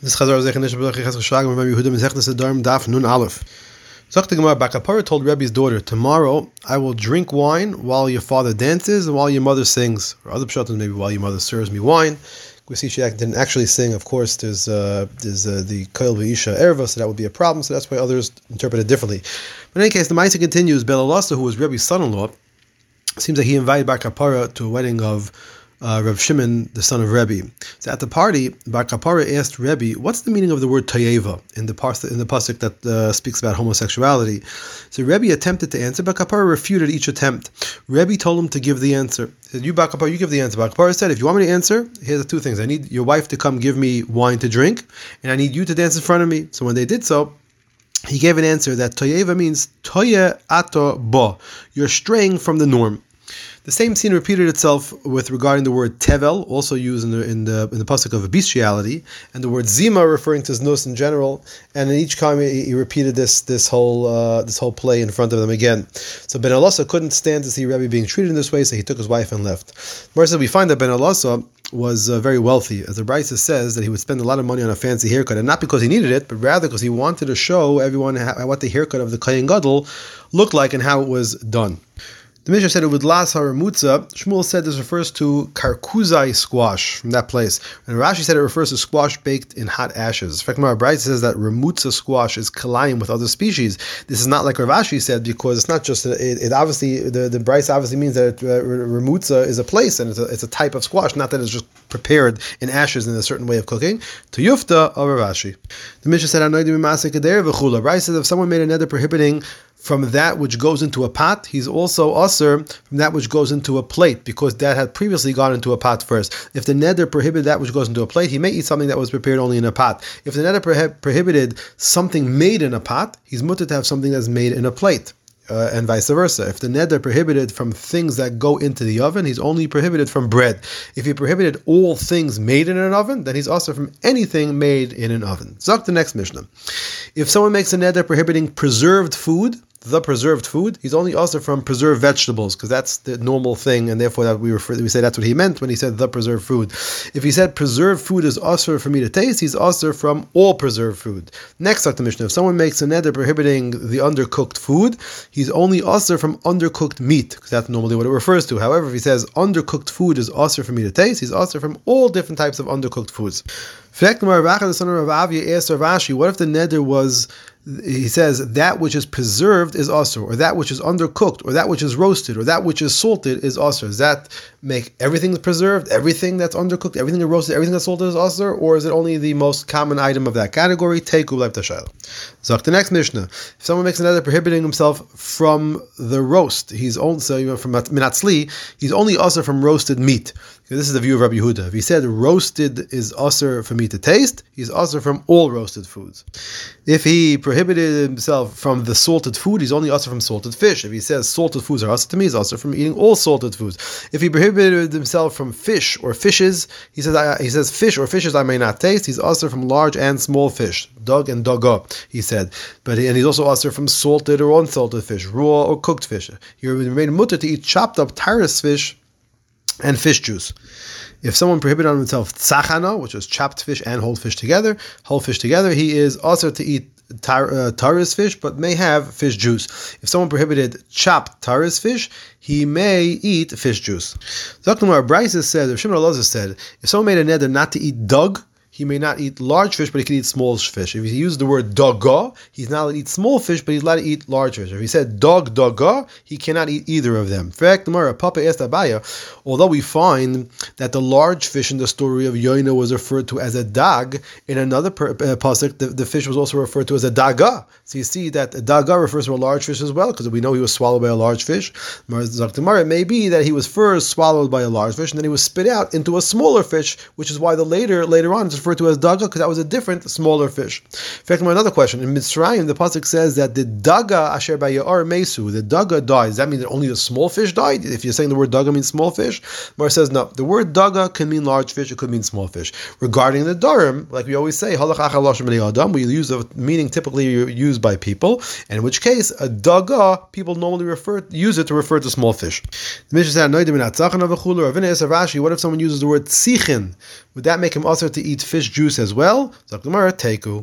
This Chazar B'Lech Chaz Chashag Rabbi Yehuda Mezechnes Adarm Daf Nun Aleph. Zakta Gemara Bar Kapara told Rebbe's daughter, "Tomorrow I will drink wine while your father dances and while your mother sings, or other pshatim maybe while your mother serves me wine." We see she didn't actually sing. Of course, there's uh, there's uh, the Kail V'Isha Erva, so that would be a problem. So that's why others interpret it differently. But in any case, the Ma'aseh continues. Ben Elasa, who was Rebbe's son-in-law, seems that he invited Bar Kapara to a wedding of uh, Rav Shimon, the son of Rebbe. So at the party, Bar Kapara asked Rebbe, "What's the meaning of the word tayeva in the pas- in the pasuk that uh, speaks about homosexuality?" So Rebbe attempted to answer, but Kapara refuted each attempt. Rebbe told him to give the answer. He said, "You Bar Kapara, you give the answer." Bar Kapara said, "If you want me to answer, here's the two things: I need your wife to come give me wine to drink, and I need you to dance in front of me." So when they did so, he gave an answer that toyeva means toye ato bo. You're straying from the norm. The same scene repeated itself with regarding the word tevel, also used in the in the in the pasuk of bestiality, and the word zima referring to znus in general. And in each time he, he repeated this this whole uh, this whole play in front of them again. So Ben Elasa couldn't stand to see Rebbe being treated in this way, so he took his wife and left. Marissa, we find that Ben Elasa was uh, very wealthy, as the Brisa says that he would spend a lot of money on a fancy haircut, and not because he needed it, but rather because he wanted to show everyone what the haircut of the Kohen Gadol looked like and how it was done. The Mishnah said it would last las haramutza. Shmuel said this refers to karkuzai squash from that place. And Rashi said it refers to squash baked in hot ashes. Fact, Bright says that ramutza squash is kalayim with other species. This is not like Rav Ashi said because it's not just, it, it obviously, the, the Braisa obviously means that uh, is a place and it's a, it's a type of squash, not that it's just prepared in ashes in a certain way of cooking. To yufta of Rav Ashi. The Mishnah said, Braisa says if someone made a neder prohibiting from that which goes into a pot, he's also assur from that which goes into a plate, because that had previously gone into a pot first. If the neder prohibited that which goes into a plate, he may eat something that was prepared only in a pot. If the neder prohib- prohibited something made in a pot, he's mutar to have something that's made in a plate. Uh, and vice versa. If the neder prohibited from things that go into the oven, he's only prohibited from bread. If he prohibited all things made in an oven, then he's also from anything made in an oven. Zok the next Mishnah. If someone makes a neder prohibiting preserved food, the preserved food, he's only also from preserved vegetables because that's the normal thing, and therefore that we refer, we say that's what he meant when he said the preserved food. If he said preserved food is also for me to taste, he's also from all preserved food. Next, Dr. Mishnah, if someone makes a neder prohibiting the undercooked food, he's only also from undercooked meat because that's normally what it refers to. However, if he says undercooked food is also for me to taste, he's also from all different types of undercooked foods. What if the neder was he says that which is preserved is also, or that which is undercooked, or that which is roasted, or that which is salted is also. Does that make everything preserved, everything that's undercooked, everything that's roasted, everything that's salted is also, or is it only the most common item of that category? Take ulab tashayl. So the next Mishnah. If someone makes a neder prohibiting himself from the roast, he's also from minatzli, he's only also from roasted meat. This is the view of Rabbi Yehuda. If he said roasted is assur for me to taste, he's assur from all roasted foods. If he prohibited himself from the salted food, he's only also from salted fish. If he says salted foods are also to me, he's assur from eating all salted foods. If he prohibited himself from fish or fishes, he says I, he says fish or fishes I may not taste. He's also from large and small fish, dog and daga. He said, but and he's also also from salted or unsalted fish, raw or cooked fish. He remained mutar to eat chopped up tyrus fish and fish juice. If someone prohibited on himself tzachana, which is chopped fish and whole fish together, whole fish together, he is also to eat tar, uh, taris fish, but may have fish juice. If someone prohibited chopped taris fish, he may eat fish juice. Zaknumar Bryce said, or Shimon Elazar said, if someone made a neder not to eat dug, he may not eat large fish, but he can eat small fish. If he used the word daga, he's not allowed to eat small fish, but he's allowed to eat large fish. If he said dog daga, he cannot eat either of them. In fact, the Papa asked Abaye, although we find that the large fish in the story of Yonah was referred to as a dag, in another per, uh, pasuk, the, the, fish was also referred to as a daga. So you see that daga refers to a large fish as well, because we know he was swallowed by a large fish. It may be that he was first swallowed by a large fish, and then he was spit out into a smaller fish, which is why the later later on it's referred to as daga because that was a different, smaller fish. In fact, another question in Mitzrayim, the pasuk says that the daga asher bayar mesu, the daga died. Does that mean that only the small fish died? If you're saying the word daga means small fish, Mar says no. The word daga can mean large fish. It could mean small fish. Regarding the darim, like we always say, adam, we use the meaning typically used by people, in which case a daga people normally refer use it to refer to small fish. The Mishnah said, "What if someone uses the word tzichin, would that make him also to eat fish juice as well? Zaklamara teku.